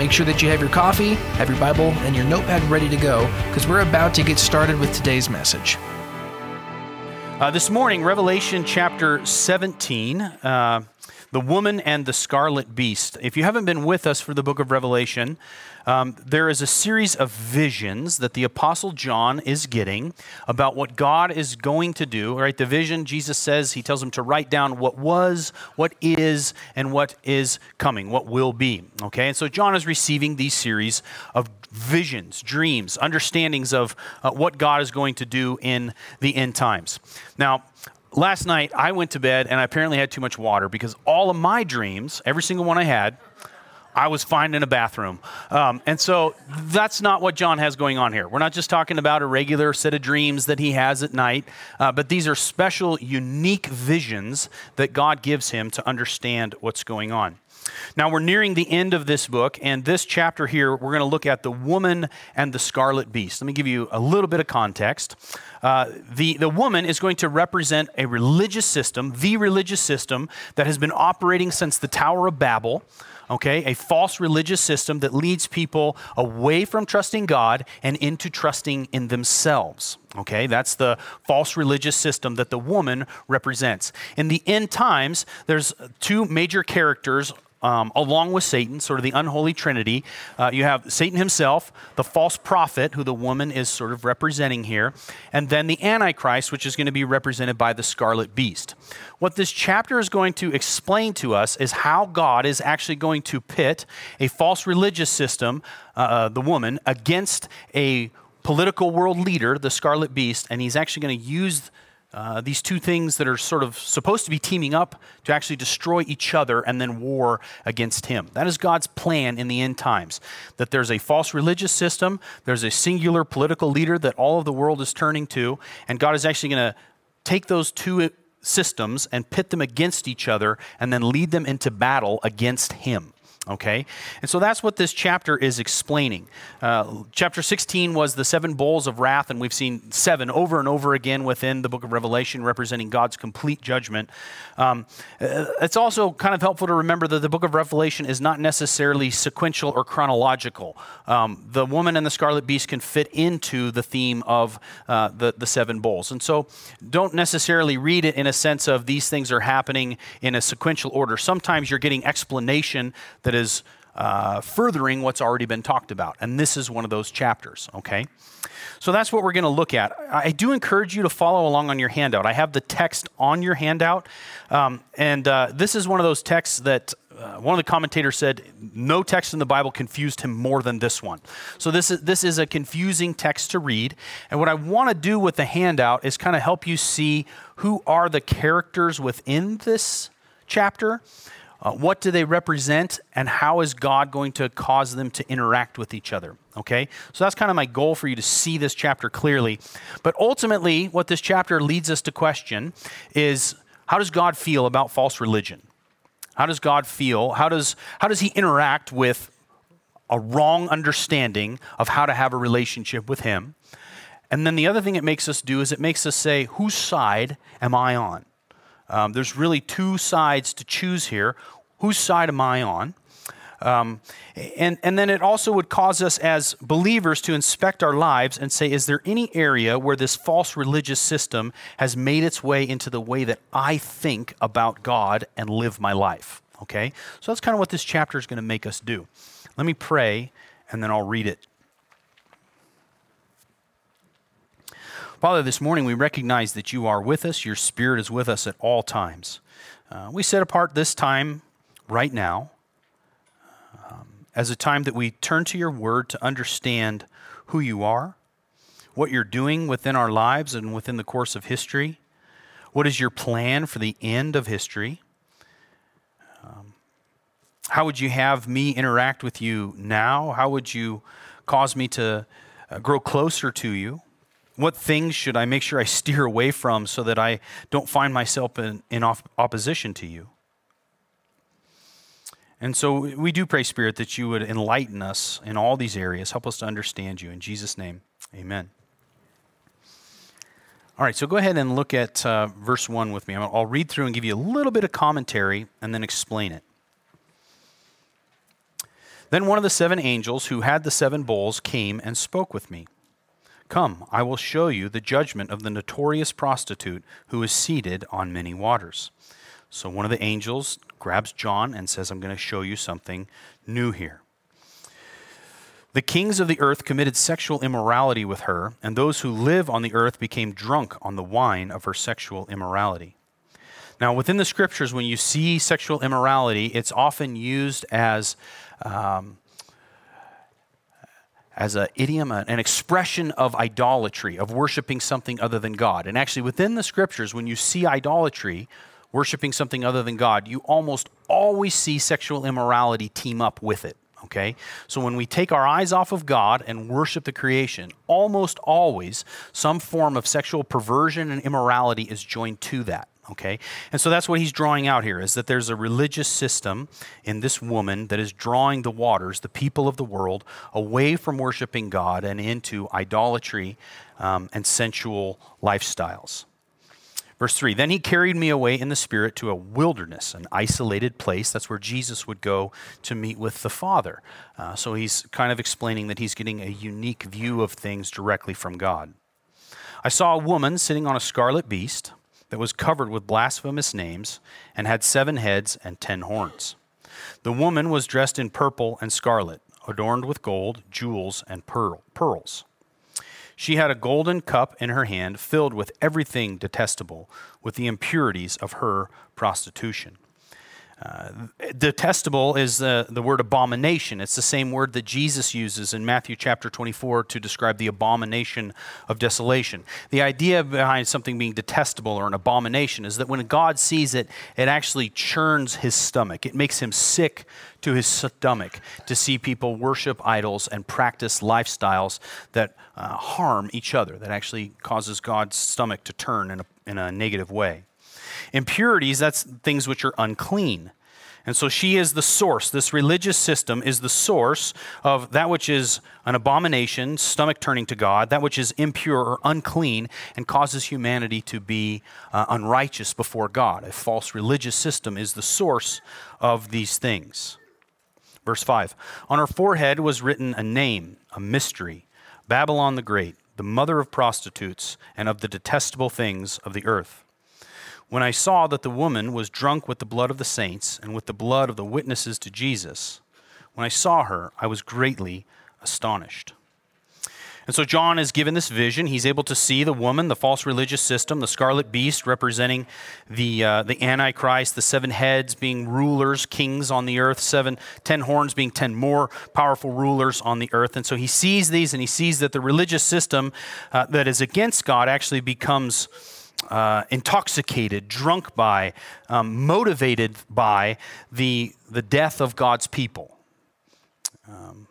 make sure that you have your coffee, have your Bible, and your notepad ready to go because we're about to get started with today's message. Uh, this morning, Revelation chapter 17, uh, the woman and the scarlet beast. If you haven't been with us for the book of Revelation, um, there is a series of visions that the Apostle John is getting about what God is going to do. Right? The vision, Jesus says, he tells him to write down what was, what is, and what is coming, what will be. Okay? And so John is receiving these series of visions, dreams, understandings of uh, what God is going to do in the end times. Now, last night I went to bed and I apparently had too much water because all of my dreams, every single one I had, I was fine in a bathroom. Um, and so that's not what John has going on here. We're not just talking about a regular set of dreams that he has at night, uh, but these are special, unique visions that God gives him to understand what's going on. Now, we're nearing the end of this book, and this chapter here, we're going to look at the woman and the scarlet beast. Let me give you a little bit of context. Uh, the, the woman is going to represent a religious system, the religious system that has been operating since the Tower of Babel okay? A false religious system that leads people away from trusting God and into trusting in themselves. Okay, that's the false religious system that the woman represents. In the end times, there's two major characters um, along with Satan, sort of the unholy trinity. Uh, you have Satan himself, the false prophet, who the woman is sort of representing here, and then the Antichrist, which is going to be represented by the scarlet beast. What this chapter is going to explain to us is how God is actually going to pit a false religious system, uh, uh the woman, against a political world leader, the scarlet beast, and he's actually going to use uh, these two things that are sort of supposed to be teaming up to actually destroy each other and then war against him. That is God's plan in the end times. That there's a false religious system, there's a singular political leader that all of the world is turning to, and God is actually going to take those two systems and pit them against each other and then lead them into battle against him. Okay? And so that's what this chapter is explaining. Uh, chapter 16 was the seven bowls of wrath, and we've seen seven over and over again within the book of Revelation, representing God's complete judgment. Um, uh, it's also kind of helpful to remember that the book of Revelation is not necessarily sequential or chronological. Um, the woman and the scarlet beast can fit into the theme of uh, the, the seven bowls. And so don't necessarily read it in a sense of these things are happening in a sequential order. Sometimes you're getting explanation that that is uh, furthering what's already been talked about. And this is one of those chapters, okay? So that's what we're going to look at. I do encourage you to follow along on your handout. I have the text on your handout. Um, and uh, this is one of those texts that uh, one of the commentators said no text in the Bible confused him more than this one. So this is this is a confusing text to read. And what I want to do with the handout is kind of help you see who are the characters within this chapter uh, what do they represent, and how is God going to cause them to interact with each other? Okay? So that's kind of my goal for you to see this chapter clearly. But ultimately, what this chapter leads us to question is how does God feel about false religion? How does God feel? How does, how does he interact with a wrong understanding of how to have a relationship with him? And then the other thing it makes us do is it makes us say, whose side am I on? Um, there's really two sides to choose here. Whose side am I on? Um, and, and then it also would cause us as believers to inspect our lives and say, is there any area where this false religious system has made its way into the way that I think about God and live my life? Okay? So that's kind of what this chapter is going to make us do. Let me pray, and then I'll read it. Father, this morning we recognize that you are with us. Your Spirit is with us at all times. Uh, we set apart this time right now um, as a time that we turn to your word to understand who you are, what you're doing within our lives and within the course of history. What is your plan for the end of history? Um, how would you have me interact with you now? How would you cause me to uh, grow closer to you? What things should I make sure I steer away from so that I don't find myself in, in op- opposition to you? And so we do pray, Spirit, that you would enlighten us in all these areas. Help us to understand you. In Jesus' name, amen. All right, so go ahead and look at uh, verse 1 with me. I'll read through and give you a little bit of commentary and then explain it. Then one of the seven angels who had the seven bowls came and spoke with me. Come, I will show you the judgment of the notorious prostitute who is seated on many waters. So one of the angels grabs John and says, I'm going to show you something new here. The kings of the earth committed sexual immorality with her, and those who live on the earth became drunk on the wine of her sexual immorality. Now, within the scriptures, when you see sexual immorality, it's often used as um, as an idiom, an expression of idolatry, of worshiping something other than God. And actually, within the scriptures, when you see idolatry, worshiping something other than God, you almost always see sexual immorality team up with it. Okay? So when we take our eyes off of God and worship the creation, almost always some form of sexual perversion and immorality is joined to that okay and so that's what he's drawing out here is that there's a religious system in this woman that is drawing the waters the people of the world away from worshiping god and into idolatry um, and sensual lifestyles Verse 3 Then he carried me away in the Spirit to a wilderness, an isolated place. That's where Jesus would go to meet with the Father. Uh, so he's kind of explaining that he's getting a unique view of things directly from God. I saw a woman sitting on a scarlet beast that was covered with blasphemous names and had seven heads and ten horns. The woman was dressed in purple and scarlet, adorned with gold, jewels, and pearl, pearls. She had a golden cup in her hand filled with everything detestable, with the impurities of her prostitution. Uh, detestable is uh, the word abomination. It's the same word that Jesus uses in Matthew chapter 24 to describe the abomination of desolation. The idea behind something being detestable or an abomination is that when God sees it, it actually churns his stomach. It makes him sick to his stomach to see people worship idols and practice lifestyles that uh, harm each other, that actually causes God's stomach to turn in a, in a negative way. Impurities, that's things which are unclean. And so she is the source. This religious system is the source of that which is an abomination, stomach turning to God, that which is impure or unclean, and causes humanity to be uh, unrighteous before God. A false religious system is the source of these things. Verse 5 On her forehead was written a name, a mystery Babylon the Great, the mother of prostitutes and of the detestable things of the earth. When I saw that the woman was drunk with the blood of the saints and with the blood of the witnesses to Jesus, when I saw her, I was greatly astonished. And so John is given this vision. He's able to see the woman, the false religious system, the scarlet beast representing the, uh, the Antichrist, the seven heads being rulers, kings on the earth, seven, ten horns being ten more powerful rulers on the earth. And so he sees these and he sees that the religious system uh, that is against God actually becomes uh, intoxicated, drunk by, um, motivated by the, the death of God's people. Um,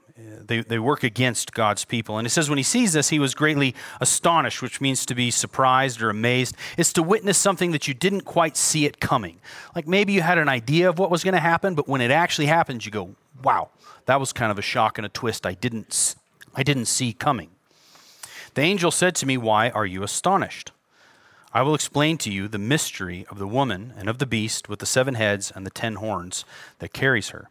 they, they work against God's people. And it says, when he sees this, he was greatly astonished, which means to be surprised or amazed. It's to witness something that you didn't quite see it coming. Like maybe you had an idea of what was going to happen, but when it actually happens, you go, wow, that was kind of a shock and a twist I didn't, I didn't see coming. The angel said to me, Why are you astonished? I will explain to you the mystery of the woman and of the beast with the seven heads and the ten horns that carries her.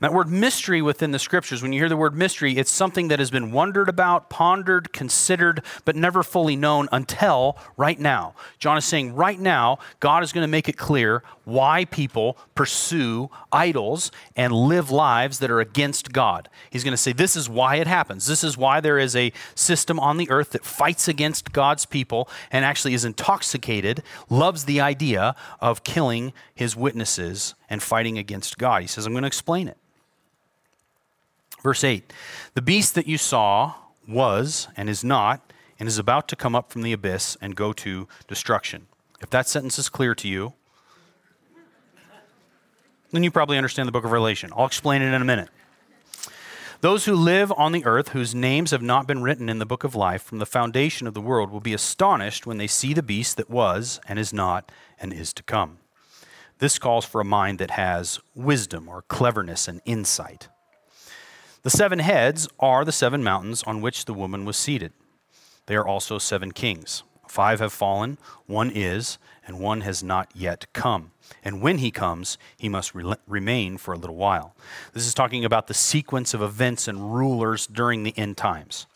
That word mystery within the scriptures, when you hear the word mystery, it's something that has been wondered about, pondered, considered, but never fully known until right now. John is saying right now, God is going to make it clear why people pursue idols and live lives that are against God. He's going to say this is why it happens. This is why there is a system on the earth that fights against God's people and actually is intoxicated, loves the idea of killing his witnesses and fighting against God. He says, I'm going to explain it. Verse 8 The beast that you saw was and is not and is about to come up from the abyss and go to destruction. If that sentence is clear to you, then you probably understand the book of Revelation. I'll explain it in a minute. Those who live on the earth, whose names have not been written in the book of life from the foundation of the world, will be astonished when they see the beast that was, and is not, and is to come. This calls for a mind that has wisdom or cleverness and insight. The seven heads are the seven mountains on which the woman was seated. They are also seven kings. Five have fallen, one is, and one has not yet come. And when he comes, he must re- remain for a little while. This is talking about the sequence of events and rulers during the end times.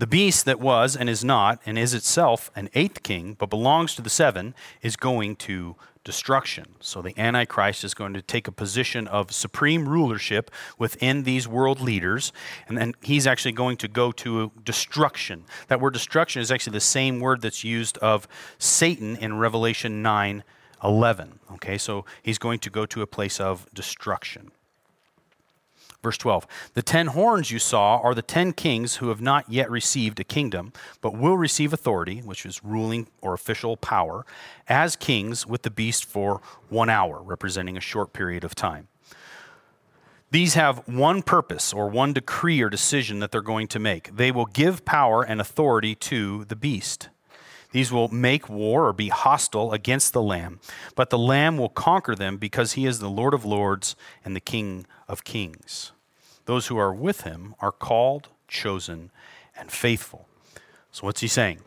The beast that was and is not, and is itself an eighth king, but belongs to the seven, is going to destruction. So the Antichrist is going to take a position of supreme rulership within these world leaders, and then he's actually going to go to destruction. That word destruction is actually the same word that's used of Satan in Revelation 9 11. Okay, so he's going to go to a place of destruction. Verse 12 The ten horns you saw are the ten kings who have not yet received a kingdom, but will receive authority, which is ruling or official power, as kings with the beast for one hour, representing a short period of time. These have one purpose or one decree or decision that they're going to make. They will give power and authority to the beast. These will make war or be hostile against the Lamb, but the Lamb will conquer them because he is the Lord of lords and the King of kings. Those who are with him are called, chosen, and faithful. So, what's he saying?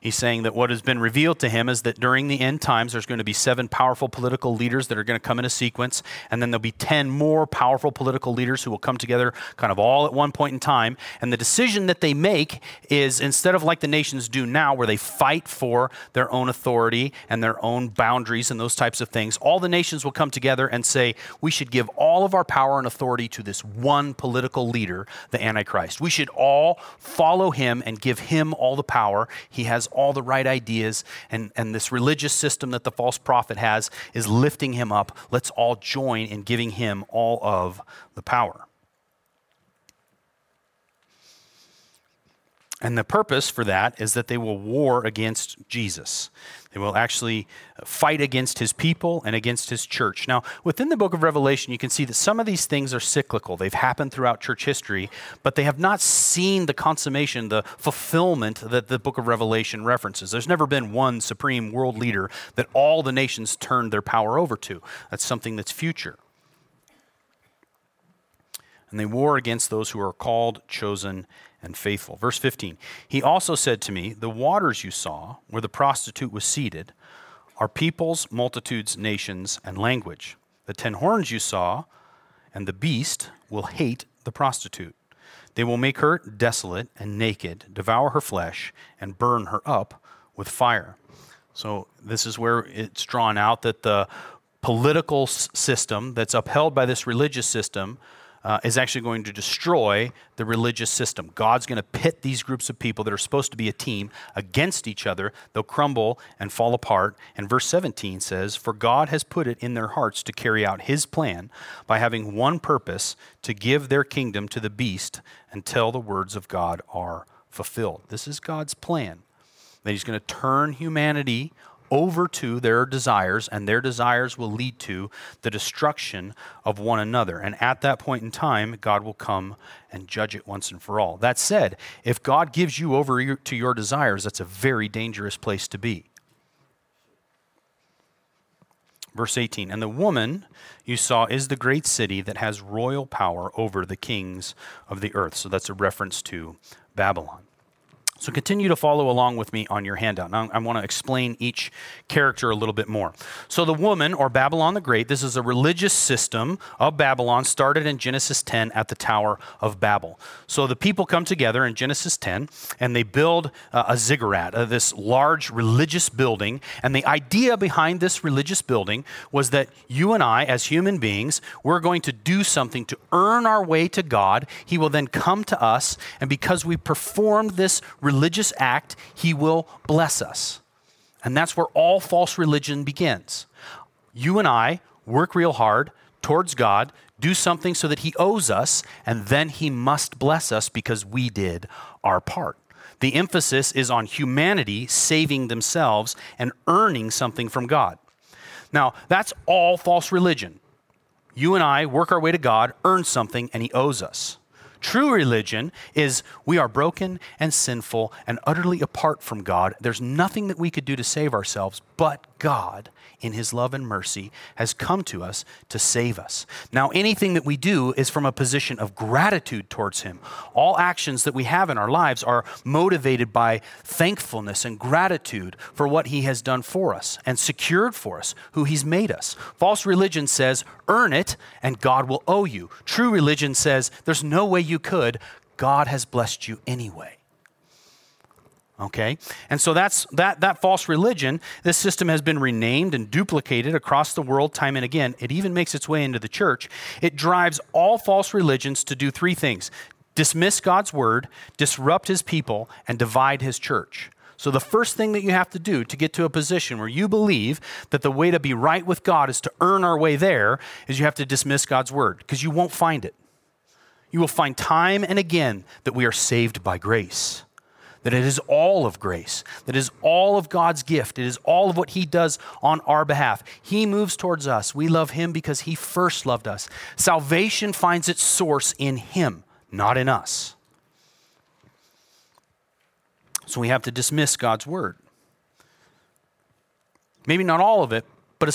He's saying that what has been revealed to him is that during the end times, there's going to be seven powerful political leaders that are going to come in a sequence, and then there'll be 10 more powerful political leaders who will come together kind of all at one point in time. And the decision that they make is instead of like the nations do now, where they fight for their own authority and their own boundaries and those types of things, all the nations will come together and say, we should give all of our power and authority to this one political leader, the Antichrist. We should all follow him and give him all the power. He has all the right ideas, and, and this religious system that the false prophet has is lifting him up. Let's all join in giving him all of the power. And the purpose for that is that they will war against Jesus. They will actually fight against his people and against his church. Now, within the book of Revelation, you can see that some of these things are cyclical. They've happened throughout church history, but they have not seen the consummation, the fulfillment that the book of Revelation references. There's never been one supreme world leader that all the nations turned their power over to. That's something that's future. And they war against those who are called, chosen, and faithful. Verse 15 He also said to me, The waters you saw, where the prostitute was seated, are peoples, multitudes, nations, and language. The ten horns you saw and the beast will hate the prostitute. They will make her desolate and naked, devour her flesh, and burn her up with fire. So, this is where it's drawn out that the political system that's upheld by this religious system uh, is actually going to destroy the religious system. God's going to pit these groups of people that are supposed to be a team against each other. They'll crumble and fall apart. And verse 17 says, For God has put it in their hearts to carry out his plan by having one purpose to give their kingdom to the beast until the words of God are fulfilled. This is God's plan. That he's going to turn humanity over to their desires, and their desires will lead to the destruction of one another. And at that point in time, God will come and judge it once and for all. That said, if God gives you over to your desires, that's a very dangerous place to be. Verse 18 And the woman you saw is the great city that has royal power over the kings of the earth. So that's a reference to Babylon. So continue to follow along with me on your handout. Now I want to explain each character a little bit more. So the woman, or Babylon the Great, this is a religious system of Babylon started in Genesis 10 at the Tower of Babel. So the people come together in Genesis 10 and they build uh, a ziggurat, uh, this large religious building. And the idea behind this religious building was that you and I, as human beings, we're going to do something to earn our way to God. He will then come to us, and because we performed this act, he will bless us. And that's where all false religion begins. You and I work real hard towards God, do something so that he owes us, and then he must bless us because we did our part. The emphasis is on humanity saving themselves and earning something from God. Now, that's all false religion. You and I work our way to God, earn something, and He owes us. True religion is we are broken and sinful and utterly apart from God. There's nothing that we could do to save ourselves, but God in his love and mercy, has come to us to save us. Now, anything that we do is from a position of gratitude towards him. All actions that we have in our lives are motivated by thankfulness and gratitude for what he has done for us and secured for us, who he's made us. False religion says, earn it and God will owe you. True religion says, there's no way you could. God has blessed you anyway okay? And so that's that that false religion this system has been renamed and duplicated across the world time and again. It even makes its way into the church. It drives all false religions to do three things. Dismiss god's word disrupt his people and divide his church. So, the first thing that you have to do to get to a position where you believe that the way to be right with God is to earn our way there is you have to dismiss God's word because you won't find it. You will find time and again that we are saved by grace that it is all of grace, that it is all of God's gift, it is all of what He does on our behalf. He moves towards us. We love Him because He first loved us. Salvation finds its source in Him, not in us. So we have to dismiss God's word. Maybe not all of it, but,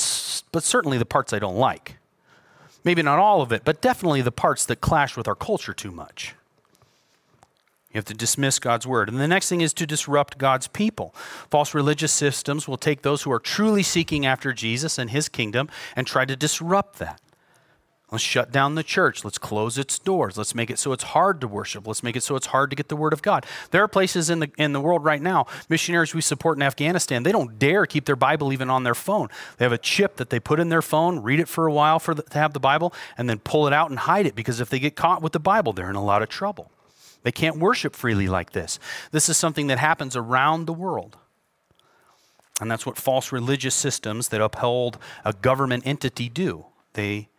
but certainly the parts I don't like. Maybe not all of it, but definitely the parts that clash with our culture too much. You have to dismiss God's word. And the next thing is to disrupt God's people. False religious systems will take those who are truly seeking after Jesus and his kingdom and try to disrupt that. Let's shut down the church. Let's close its doors. Let's make it so it's hard to worship. Let's make it so it's hard to get the word of God. There are places in the, in the world right now, missionaries we support in Afghanistan, they don't dare keep their Bible even on their phone. They have a chip that they put in their phone, read it for a while for the, to have the Bible, and then pull it out and hide it because if they get caught with the Bible, they're in a lot of trouble. They can't worship freely like this. This is something that happens around the world. And that's what false religious systems that uphold a government entity do. They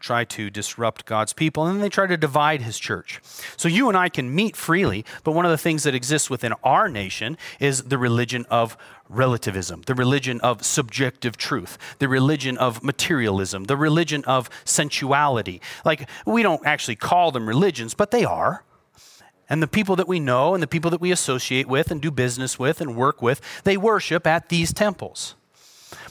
try to disrupt God's people and then they try to divide his church. So you and I can meet freely, but one of the things that exists within our nation is the religion of relativism, the religion of subjective truth, the religion of materialism, the religion of sensuality. Like, we don't actually call them religions, but they are. And the people that we know and the people that we associate with and do business with and work with, they worship at these temples.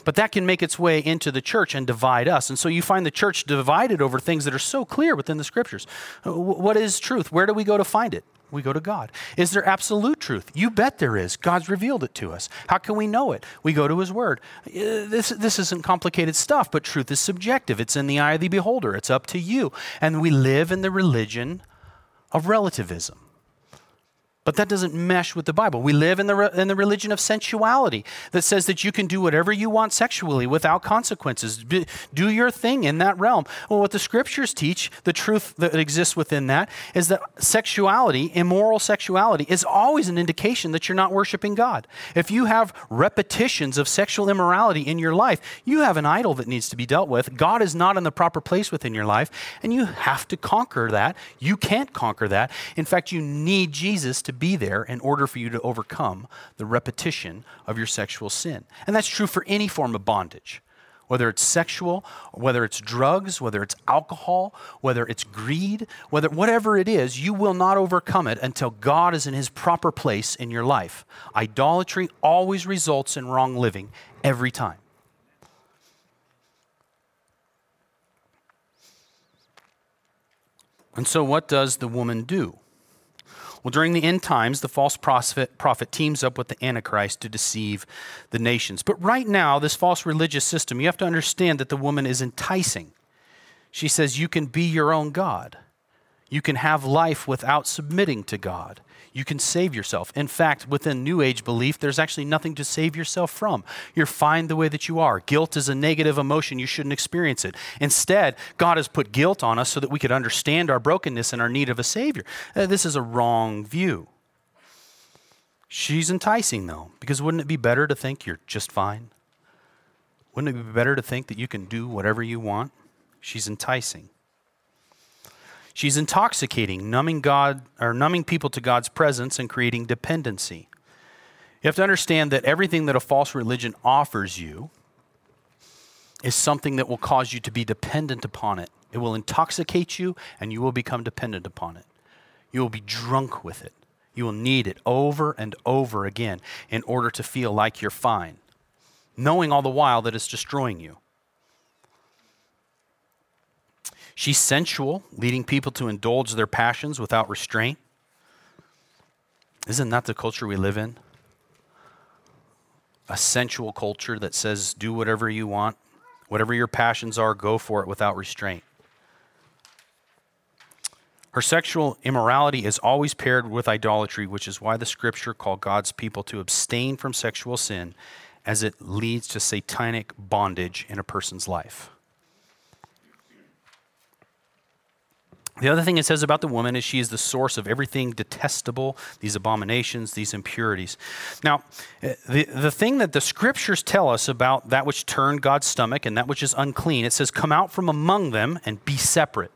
But that can make its way into the church and divide us. And so you find the church divided over things that are so clear within the scriptures. What is truth? Where do we go to find it? We go to God. Is there absolute truth? You bet there is. God's revealed it to us. How can we know it? We go to His Word. Uh, this, this isn't complicated stuff, but truth is subjective. It's in the eye of the beholder. It's up to you. And we live in the religion of relativism. But that doesn't mesh with the Bible. We live in the, re- in the religion of sensuality that says that you can do whatever you want sexually without consequences. Be, do your thing in that realm. Well, what the scriptures teach, the truth that exists within that, is that sexuality, immoral sexuality, is always an indication that you're not worshiping God. If you have repetitions of sexual immorality in your life, you have an idol that needs to be dealt with. God is not in the proper place within your life, and you have to conquer that. You can't conquer that. In fact, you need Jesus to be there in order for you to overcome the repetition of your sexual sin. And that's true for any form of bondage. Whether it's sexual, whether it's drugs, whether it's alcohol, whether it's greed, whether whatever it is, you will not overcome it until God is in his proper place in your life. Idolatry always results in wrong living every time. And so, what does the woman do? Well, during the end times, the false prophet, prophet teams up with the Antichrist to deceive the nations. But right now, this false religious system, you have to understand that the woman is enticing. She says, You can be your own God. You can have life without submitting to God you can save yourself. In fact, within New Age belief, there's actually nothing to save yourself from. You're fine the way that you are. Guilt is a negative emotion. You shouldn't experience it. Instead, God has put guilt on us so that we could understand our brokenness and our need of a Savior. Uh, this is a wrong view. She's enticing, though, because wouldn't it be better to think you're just fine? Wouldn't it be better to think that you can do whatever you want? She's enticing. She's intoxicating, numbing God or numbing people to God's presence and creating dependency. You have to understand that everything that a false religion offers you is something that will cause you to be dependent upon it It will intoxicate you, and you will become dependent upon it. You will be drunk with it. You will need it over and over again in order to feel like you're fine, knowing all the while that it's destroying you. She's sensual, leading people to indulge their passions without restraint. Isn't that the culture we live in? A sensual culture that says, do whatever you want, whatever your passions are, go for it without restraint. Her sexual immorality is always paired with idolatry, which is why the scripture called God's people to abstain from sexual sin as it leads to satanic bondage in a person's life. The other thing it says about the woman is she is the source of everything detestable, these abominations, these impurities. Now, eh, the, the thing that the scriptures tell us about that which turned God's stomach and that which is unclean, it says, Come out from among them and be separate.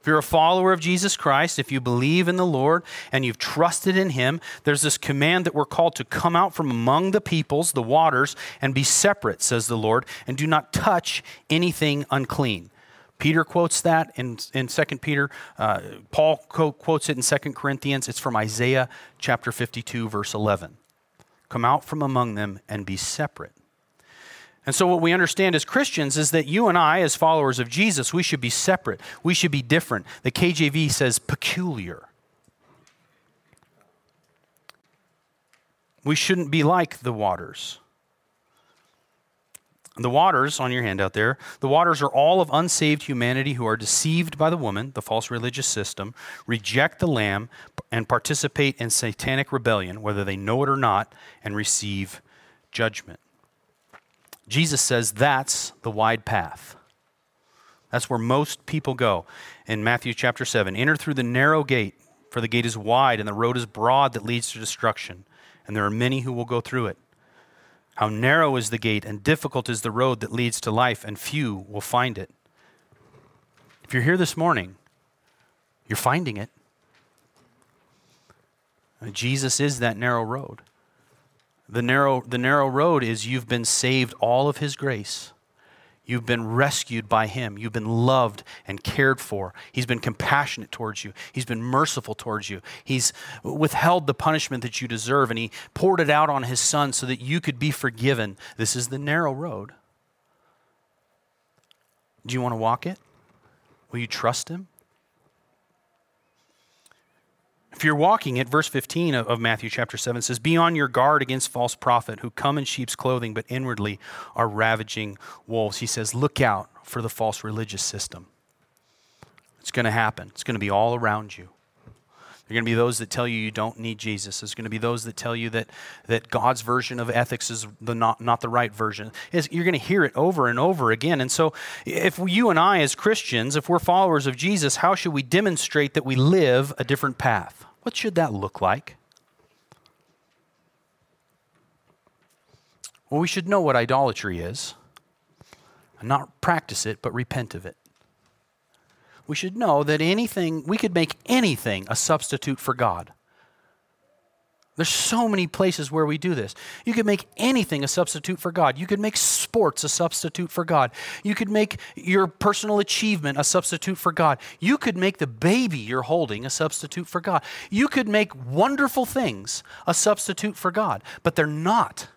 If you're a follower of Jesus Christ, if you believe in the Lord and you've trusted in Him, there's this command that we're called to come out from among the peoples, the waters, and be separate, says the Lord, and do not touch anything unclean. Peter quotes that in, in 2 Peter. Uh, Paul quotes it in 2 Corinthians. It's from Isaiah chapter 52, verse 11. Come out from among them and be separate. And so, what we understand as Christians is that you and I, as followers of Jesus, we should be separate. We should be different. The KJV says peculiar. We shouldn't be like the waters. The waters on your hand out there, the waters are all of unsaved humanity who are deceived by the woman, the false religious system, reject the Lamb, and participate in satanic rebellion, whether they know it or not, and receive judgment. Jesus says that's the wide path. That's where most people go. In Matthew chapter 7, enter through the narrow gate, for the gate is wide and the road is broad that leads to destruction, and there are many who will go through it. How narrow is the gate and difficult is the road that leads to life, and few will find it. If you're here this morning, you're finding it. Jesus is that narrow road. The narrow, the narrow road is you've been saved all of His grace. You've been rescued by Him. You've been loved and cared for. He's been compassionate towards you. He's been merciful towards you. He's withheld the punishment that you deserve, and He poured it out on His Son so that you could be forgiven. This is the narrow road. Do you want to walk it? Will you trust Him? If you're walking it, verse 15 of, Matthew chapter 7 says, Be on your guard against false prophet who come in sheep's clothing, but inwardly are ravaging wolves. He says, Look out for the false religious system. It's going to happen, it's going to be all around you. There are going to be those that tell you you don't need Jesus. There's going to be those that tell you that, that God's version of ethics is the not, not the right version. It's, you're going to hear it over and over again. And so, if you and I, as Christians, if we're followers of Jesus, how should we demonstrate that we live a different path? What should that look like? Well, we should know what idolatry is and not practice it, but repent of it. We should know that anything, we could make anything a substitute for God. There's so many places where we do this. You could make anything a substitute for God. You could make sports a substitute for God. You could make your personal achievement a substitute for God. You could make the baby you're holding a substitute for God. You could make wonderful things a substitute for God, but they're not.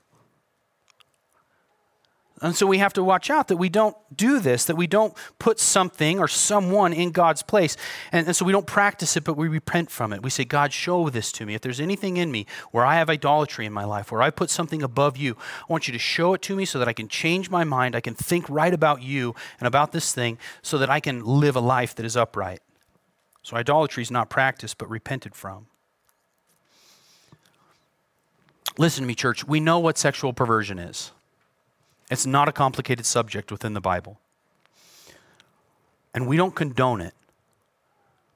And so we have to watch out that we don't do this, that we don't put something or someone in God's place. And, and, so we don't practice it, but we repent from it. We say, God, show this to me. If there's anything in me where I have idolatry in my life, where I put something above you, I want you to show it to me so that I can change my mind. I can think right about you and about this thing so that I can live a life that is upright. So idolatry is not practiced, but repented from. Listen to me, church. We know what sexual perversion is. It's not a complicated subject within the Bible. And we don't condone it,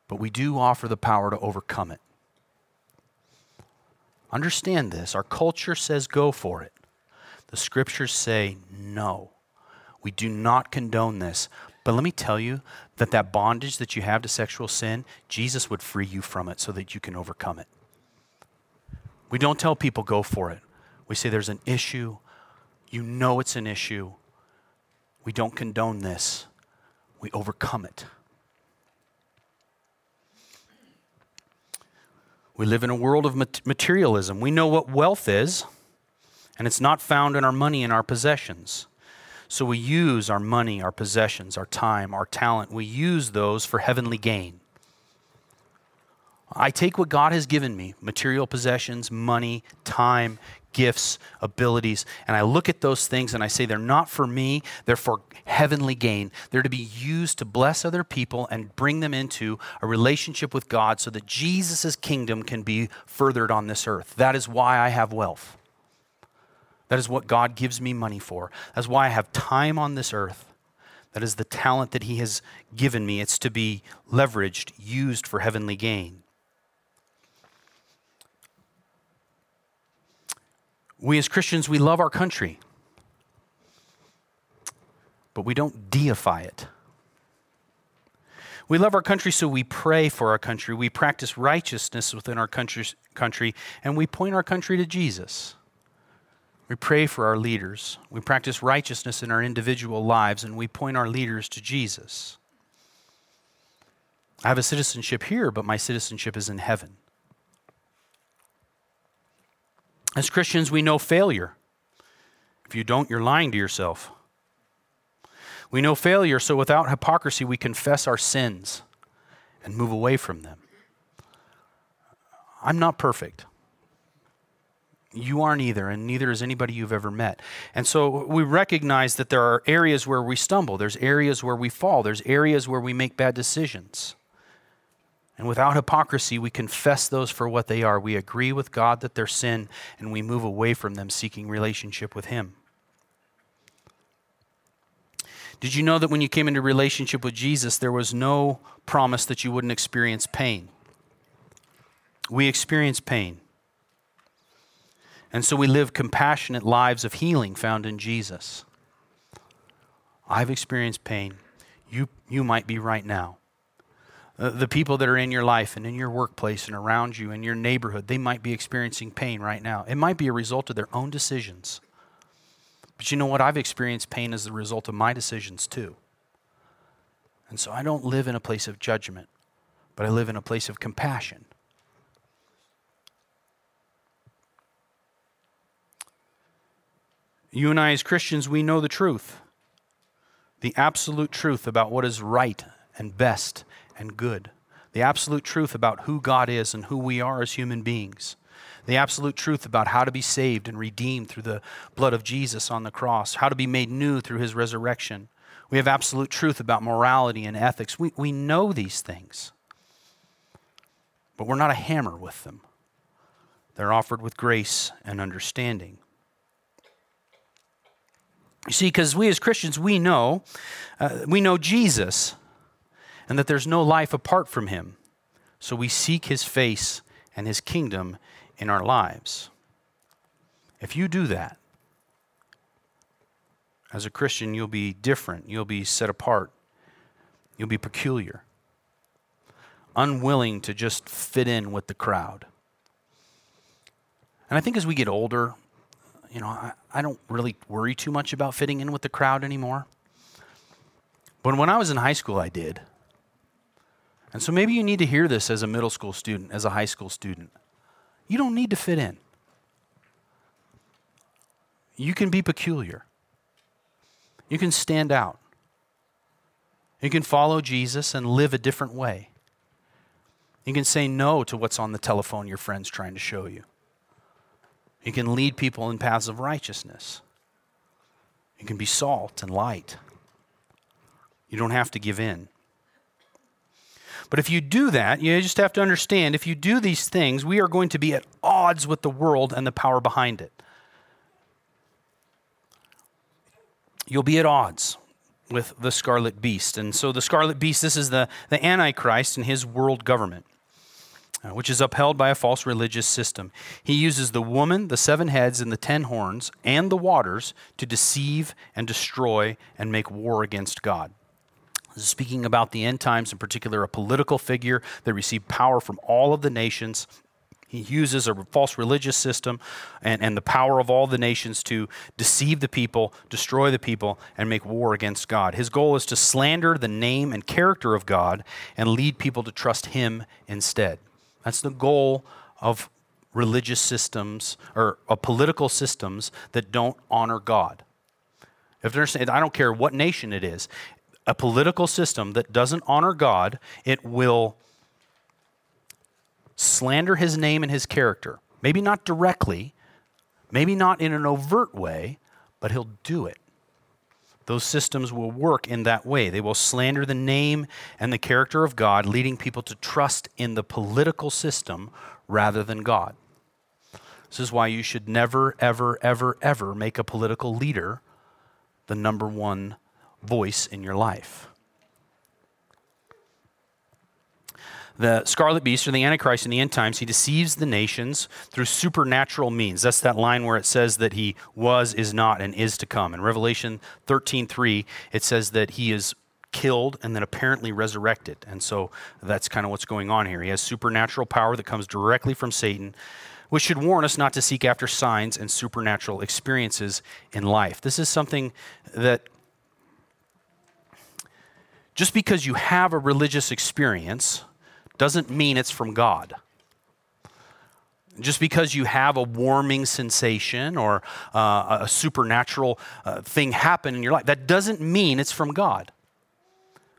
but we do offer the power to overcome it. Understand this. Our culture says go for it. The scriptures say no. We do not condone this. But let me tell you that that bondage that you have to sexual sin, Jesus would free you from it so that you can overcome it. We don't tell people go for it. We say there's an issue, you know it's an issue. We don't condone this. we overcome it. We live in a world of materialism. We know what wealth is, and it's not found in our money and our possessions. So we use our money, our possessions, our time, our talent, we use those for heavenly gain. I take what God has given me material possessions, money, time, gifts, abilities, and I look at those things and I say they're not for me, they're for heavenly gain. They're to be used to bless other people and bring them into a relationship with God so that Jesus' kingdom can be furthered on this earth. That is why I have wealth. That is what God gives me money for. That's why I have time on this earth. That is the talent that He has given me. It's to be leveraged, used for heavenly gain. We as Christians, we love our country, but we don't deify it. We love our country, so we pray for our country. We practice righteousness within our country, and we point our country to Jesus. We pray for our leaders. We practice righteousness in our individual lives, and we point our leaders to Jesus. I have a citizenship here, but my citizenship is in heaven. As Christians, we know failure. If you don't, you're lying to yourself. We know failure, so without hypocrisy, we confess our sins and move away from them. I'm not perfect. You aren't either, and neither is anybody you've ever met. And so we recognize that there are areas where we stumble, there's areas where we fall, there's areas where we make bad decisions. And without hypocrisy, we confess those for what they are. We agree with God that they're sin, and we move away from them seeking relationship with Him. Did you know that when you came into relationship with Jesus, there was no promise that you wouldn't experience pain? We experience pain. And so we live compassionate lives of healing found in Jesus. I've experienced pain. You, you might be right now. Uh, the people that are in your life and in your workplace and around you in your neighborhood, they might be experiencing pain right now. It might be a result of their own decisions. But you know what? I've experienced pain as the result of my decisions too. And so I don't live in a place of judgment, but I live in a place of compassion. You and I, as Christians, we know the truth the absolute truth about what is right and best and good. The absolute truth about who God is and who we are as human beings. The absolute truth about how to be saved and redeemed through the blood of Jesus on the cross, how to be made new through his resurrection. We have absolute truth about morality and ethics. We, we know these things, but we're not a hammer with them. They're offered with grace and understanding. You see, because we as Christians, we know, uh, we know Jesus and that there's no life apart from him. So we seek his face and his kingdom in our lives. If you do that, as a Christian, you'll be different, you'll be set apart, you'll be peculiar, unwilling to just fit in with the crowd. And I think as we get older, you know, I, I don't really worry too much about fitting in with the crowd anymore. But when I was in high school, I did. And so maybe you need to hear this as a middle school student, as a high school student. You don't need to fit in. You can be peculiar. You can stand out. You can follow Jesus and live a different way. You can say no to what's on the telephone your friend's trying to show you. You can lead people in paths of righteousness. You can be salt and light. You don't have to give in. But if you do that, you just have to understand if you do these things, we are going to be at odds with the world and the power behind it. You'll be at odds with the scarlet beast. And so the scarlet beast, this is the, the Antichrist and his world government. Uh, which is upheld by a false religious system. He uses the woman, the seven heads, and the ten horns, and the waters to deceive and destroy and make war against God speaking about the end times, in particular, a political figure that received power from all of the nations. He uses a false religious system and, and the power of all the nations to deceive the people, destroy the people, and make war against God. His goal is to slander the name and character of God and lead people to trust Him instead. That's the goal of religious systems or political systems that don't honor God. If I don't care what nation it is, a political system that doesn't honor God, it will slander his name and his character. Maybe not directly, maybe not in an overt way, but he'll do it. Those systems will work in that way. They will slander the name and the character of God, leading people to trust in the political system rather than God. This is why you should never, ever, ever, ever make a political leader the number one voice in your life. the scarlet beast or the antichrist in the end times he deceives the nations through supernatural means. That's that line where it says that he was is not and is to come. In revelation 13.3 it says that he is killed and then apparently resurrected. And so that's kind of what's going on here. He has supernatural power that comes directly from satan which should warn us not to seek after signs and supernatural experiences in life. This is something that just because you have a religious experience doesn't mean it's from God. Just because you have a warming sensation or uh, a supernatural uh, thing happen in your life, that doesn't mean it's from God.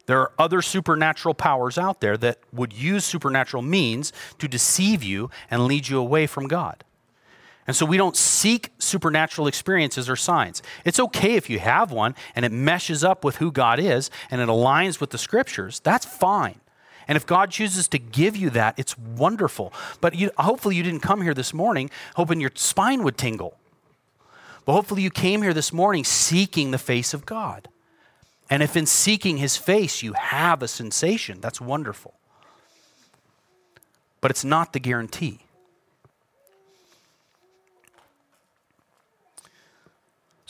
There are other supernatural powers out there that would use supernatural means to deceive you and lead you away from God. And so we don't seek supernatural experiences or signs. It's okay if you have one and it meshes up with who God is and it aligns with the scriptures. That's fine. And if God chooses to give you that, it's wonderful. But you, hopefully, you didn't come here this morning hoping your spine would tingle. But hopefully, you came here this morning seeking the face of God. And if in seeking his face you have a sensation, that's wonderful. But it's not the guarantee.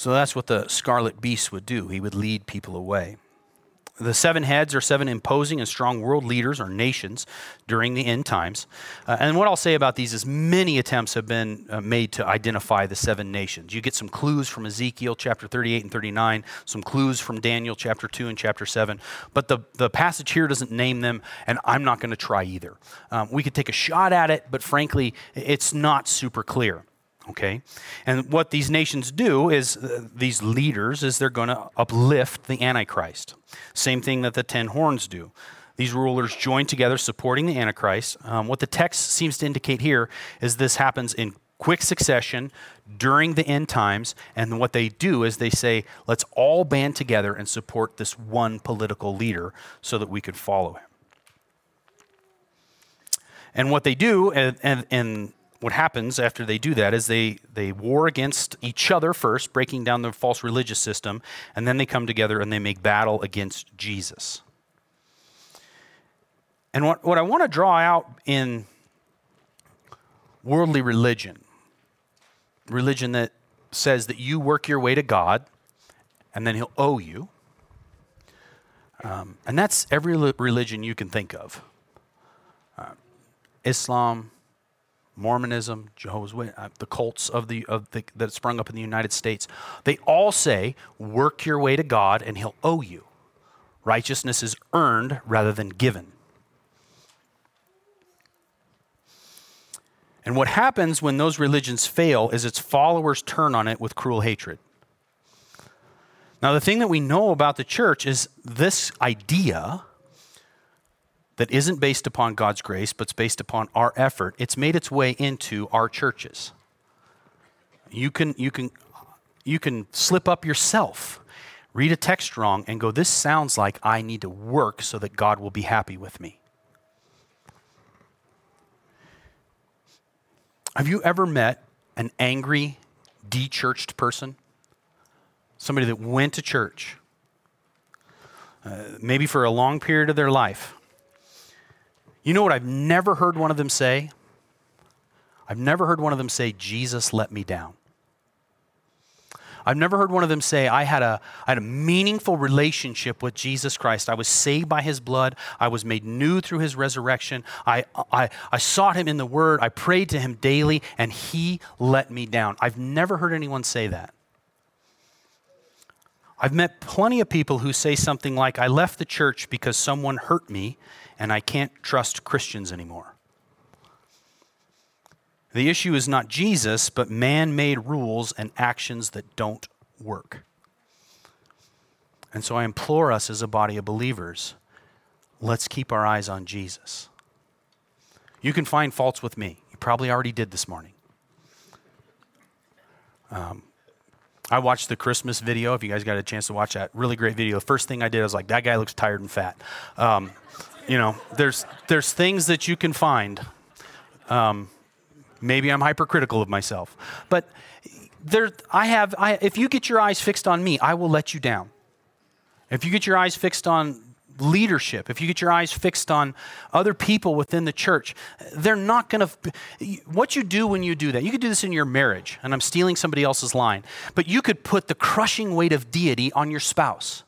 So that's what the scarlet beast would do. He would lead people away. The seven heads are seven imposing and strong world leaders or nations during the end times. Uh, and what I'll say about these is many attempts have been uh, made to identify the seven nations. You get some clues from Ezekiel chapter 38 and 39, some clues from Daniel chapter 2 and chapter 7, but the, the passage here doesn't name them, and I'm not going to try either. Um, we could take a shot at it, but frankly, it's not super clear okay? And what these nations do is uh, these leaders is they're going to uplift the antichrist. Same thing that the ten horns do. These rulers join together supporting the antichrist. Um, what the text seems to indicate here is this happens in quick succession during the end times and what they do is they say let's all band together and support this one political leader so that we could follow him. And what they do and, and, and what happens after they do that is they, they war against each other first, breaking down the false religious system, and then they come together and they make battle against Jesus. And what, what I want to draw out in worldly religion, religion that says that you work your way to God and then He'll owe you, um, and that's every religion you can think of uh, Islam, Mormonism, Jehovah's Witness, uh, the cults of the, of the, that sprung up in the United States, they all say, work your way to God and he'll owe you. Righteousness is earned rather than given. And what happens when those religions fail is its followers turn on it with cruel hatred. Now, the thing that we know about the church is this idea that isn't based upon God's grace, but's based upon our effort, it's made its way into our churches. You can, you can, you can slip up yourself, read a text wrong, and go, This sounds like I need to work so that God will be happy with me. Have you ever met an angry, de churched person? Somebody that went to church, uh, maybe for a long period of their life you know what I've never heard one of them say? I've never heard one of them say, Jesus let me down. I've never heard one of them say, I had, a, I had a meaningful relationship with Jesus Christ. I was saved by his blood. I was made new through his resurrection. I, I, I sought him in the word. I prayed to him daily, and he let me down. I've never heard anyone say that. I've met plenty of people who say something like, I left the church because someone hurt me, and I can't trust Christians anymore. The issue is not Jesus, but man made rules and actions that don't work. And so I implore us as a body of believers let's keep our eyes on Jesus. You can find faults with me. You probably already did this morning. Um, I watched the Christmas video. If you guys got a chance to watch that, really great video. The first thing I did, I was like, that guy looks tired and fat. Um, you know, there's there's things that you can find. Um, Maybe I'm hypercritical of myself. But there, I have, I, if you get your eyes fixed on me, I will let you down. If you get your eyes fixed on leadership, if you get your eyes fixed on other people within the church, they're not going to. What you do when you do that, you could do this in your marriage, and I'm stealing somebody else's line, but you could put the crushing weight of deity on your spouse.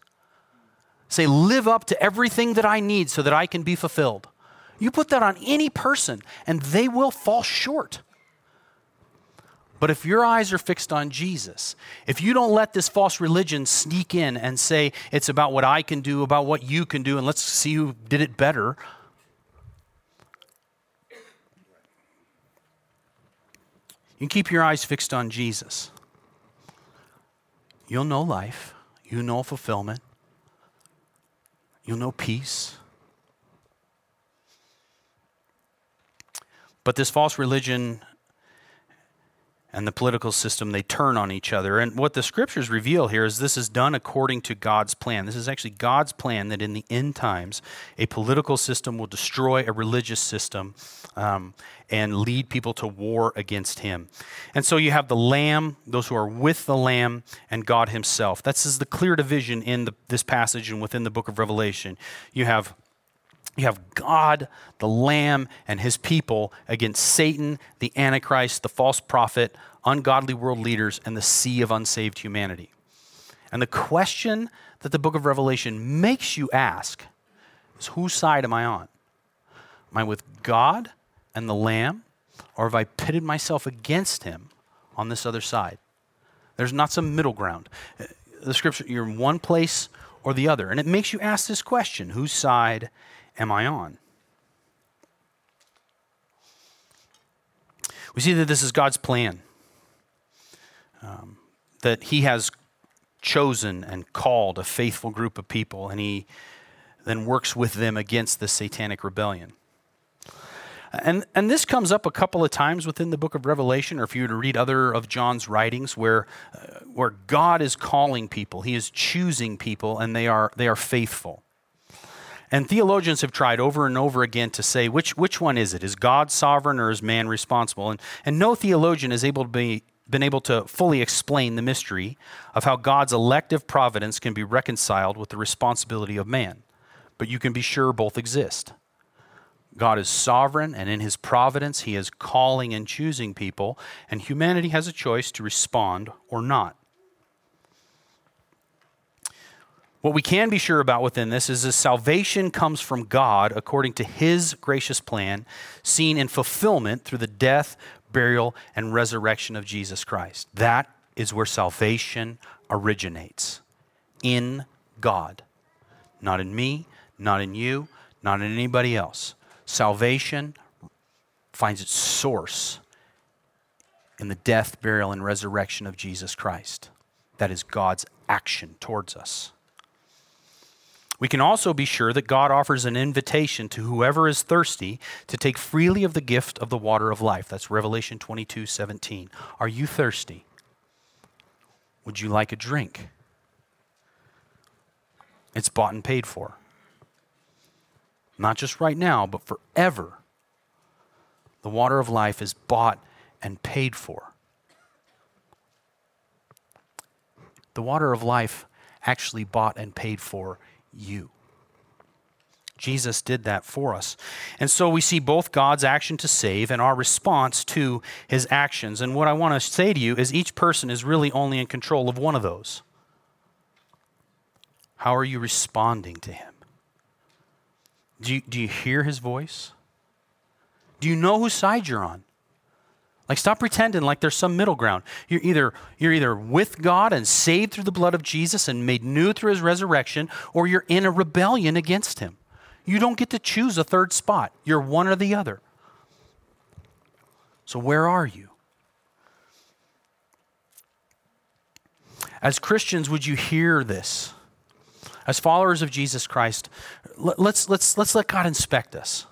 Say, live up to everything that I need so that I can be fulfilled. You put that on any person, and they will fall short. But if your eyes are fixed on Jesus, if you don't let this false religion sneak in and say it's about what I can do, about what you can do, and let's see who did it better, you keep your eyes fixed on Jesus. You'll know life, you'll know fulfillment, you'll know peace. But this false religion and the political system, they turn on each other. And what the scriptures reveal here is this is done according to God's plan. This is actually God's plan that in the end times, a political system will destroy a religious system um, and lead people to war against Him. And so you have the Lamb, those who are with the Lamb, and God Himself. This is the clear division in the, this passage and within the book of Revelation. You have you have God, the Lamb, and his people against Satan, the Antichrist, the false prophet, ungodly world leaders, and the sea of unsaved humanity. And the question that the book of Revelation makes you ask is whose side am I on? Am I with God and the Lamb, or have I pitted myself against him on this other side? There's not some middle ground. The scripture, you're in one place or the other. And it makes you ask this question whose side am I on? We see that this is God's plan, um, that He has chosen and called a faithful group of people, and He then works with them against the satanic rebellion. And, and this comes up a couple of times within the book of Revelation, or if you were to read other of John's writings, where, uh, where God is calling people, He is choosing people, and they are, they are faithful. And theologians have tried over and over again to say which, which one is it? Is God sovereign or is man responsible? And, and no theologian is able to be been able to fully explain the mystery of how God's elective providence can be reconciled with the responsibility of man. But you can be sure both exist. God is sovereign, and in his providence, he is calling and choosing people, and humanity has a choice to respond or not. What we can be sure about within this is that salvation comes from God according to his gracious plan, seen in fulfillment through the death, burial, and resurrection of Jesus Christ. That is where salvation originates in God. Not in me, not in you, not in anybody else. Salvation finds its source in the death, burial, and resurrection of Jesus Christ. That is God's action towards us. We can also be sure that God offers an invitation to whoever is thirsty to take freely of the gift of the water of life. That's Revelation 22 17. Are you thirsty? Would you like a drink? It's bought and paid for. Not just right now, but forever. The water of life is bought and paid for. The water of life actually bought and paid for you. Jesus did that for us. And so we see both God's action to save and our response to his actions. And what I want to say to you is each person is really only in control of one of those. How are you responding to him? Do you, do you hear his voice? Do you know whose side you're on? Like stop pretending like there's some middle ground. You're either you're either with God and saved through the blood of Jesus and made new through his resurrection or you're in a rebellion against him. You don't get to choose a third spot. You're one or the other. So where are you? As Christians, would you hear this? As followers of Jesus Christ, let's, let's, let's let God inspect us.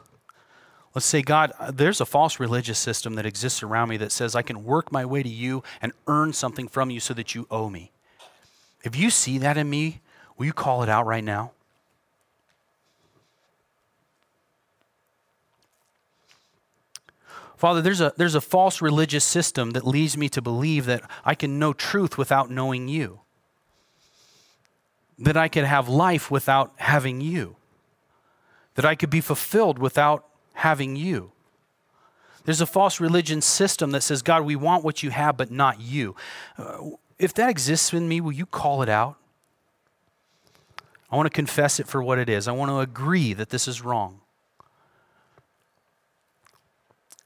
Let's say, God, uh, there's a false religious system that exists around me that says I can work my way to you and earn something from you so that you owe me. If you see that in me, will you call it out right now? Father, there's a, there's a false religious system that leads me to believe that I can know truth without knowing you, that I could have life without having you, that I could be fulfilled without having you. There's a false religion system that says, God, we want what you have, but not you. Uh, if that exists in me, will you call it out? I want to confess it for what it is. I want to agree that this is wrong.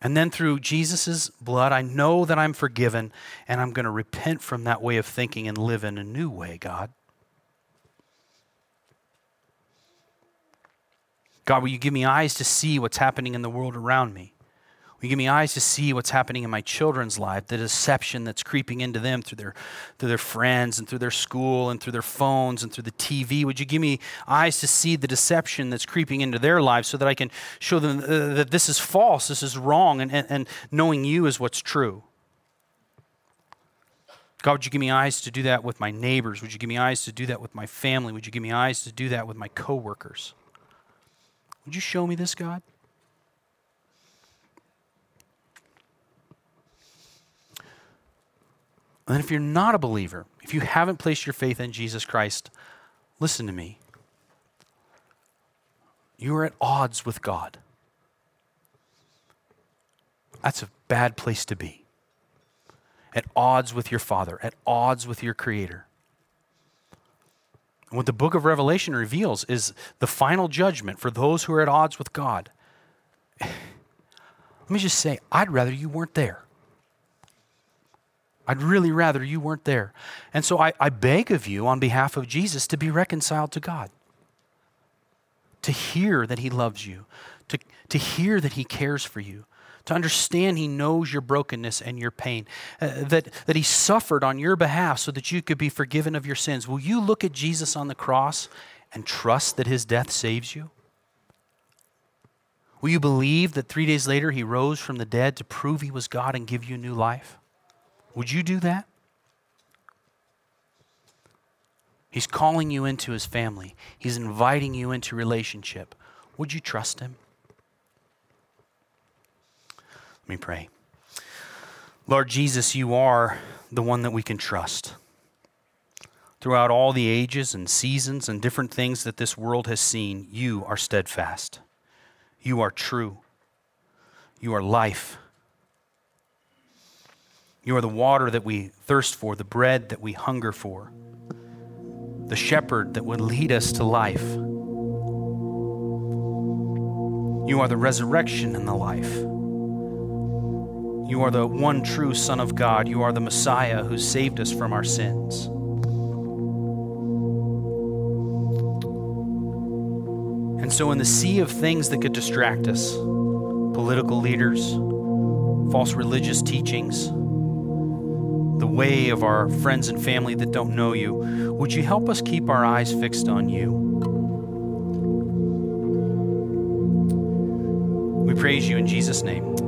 And then through Jesus' blood, I know that I'm forgiven, and I'm going to repent from that way of thinking and live in a new way, God. God, will you give me eyes to see what's happening in the world around me? Will you give me eyes to see what's happening in my children's life, the deception that's creeping into them through their, through their friends and through their school and through their phones and through the TV? Would you give me eyes to see the deception that's creeping into their lives so that I can show them uh, that this is false, this is wrong, and, and, and knowing you is what's true? God, would you give me eyes to do that with my neighbors? Would you give me eyes to do that with my family? Would you give me eyes to do that with my coworkers? Would you show me this, God? And if you're not a believer, if you haven't placed your faith in Jesus Christ, listen to me. You are at odds with God. That's a bad place to be. At odds with your Father, at odds with your Creator. What the book of Revelation reveals is the final judgment for those who are at odds with God. Let me just say, I'd rather you weren't there. I'd really rather you weren't there. And so I, I beg of you, on behalf of Jesus, to be reconciled to God, to hear that He loves you, to, to hear that He cares for you, to understand He knows your brokenness and your pain, uh, that, that He suffered on your behalf so that you could be forgiven of your sins. Will you look at Jesus on the cross and trust that His death saves you? Will you believe that three days later He rose from the dead to prove He was God and give you new life? Would you do that? He's calling you into his family. He's inviting you into relationship. Would you trust him? Let me pray. Lord Jesus, you are the one that we can trust. Throughout all the ages and seasons and different things that this world has seen, you are steadfast. You are true. You are life. You are the water that we thirst for, the bread that we hunger for, the shepherd that would lead us to life. You are the resurrection and the life. You are the one true Son of God. You are the Messiah who saved us from our sins. And so, in the sea of things that could distract us political leaders, false religious teachings, the way of our friends and family that don't know you, would you help us keep our eyes fixed on you? We praise you in Jesus' name.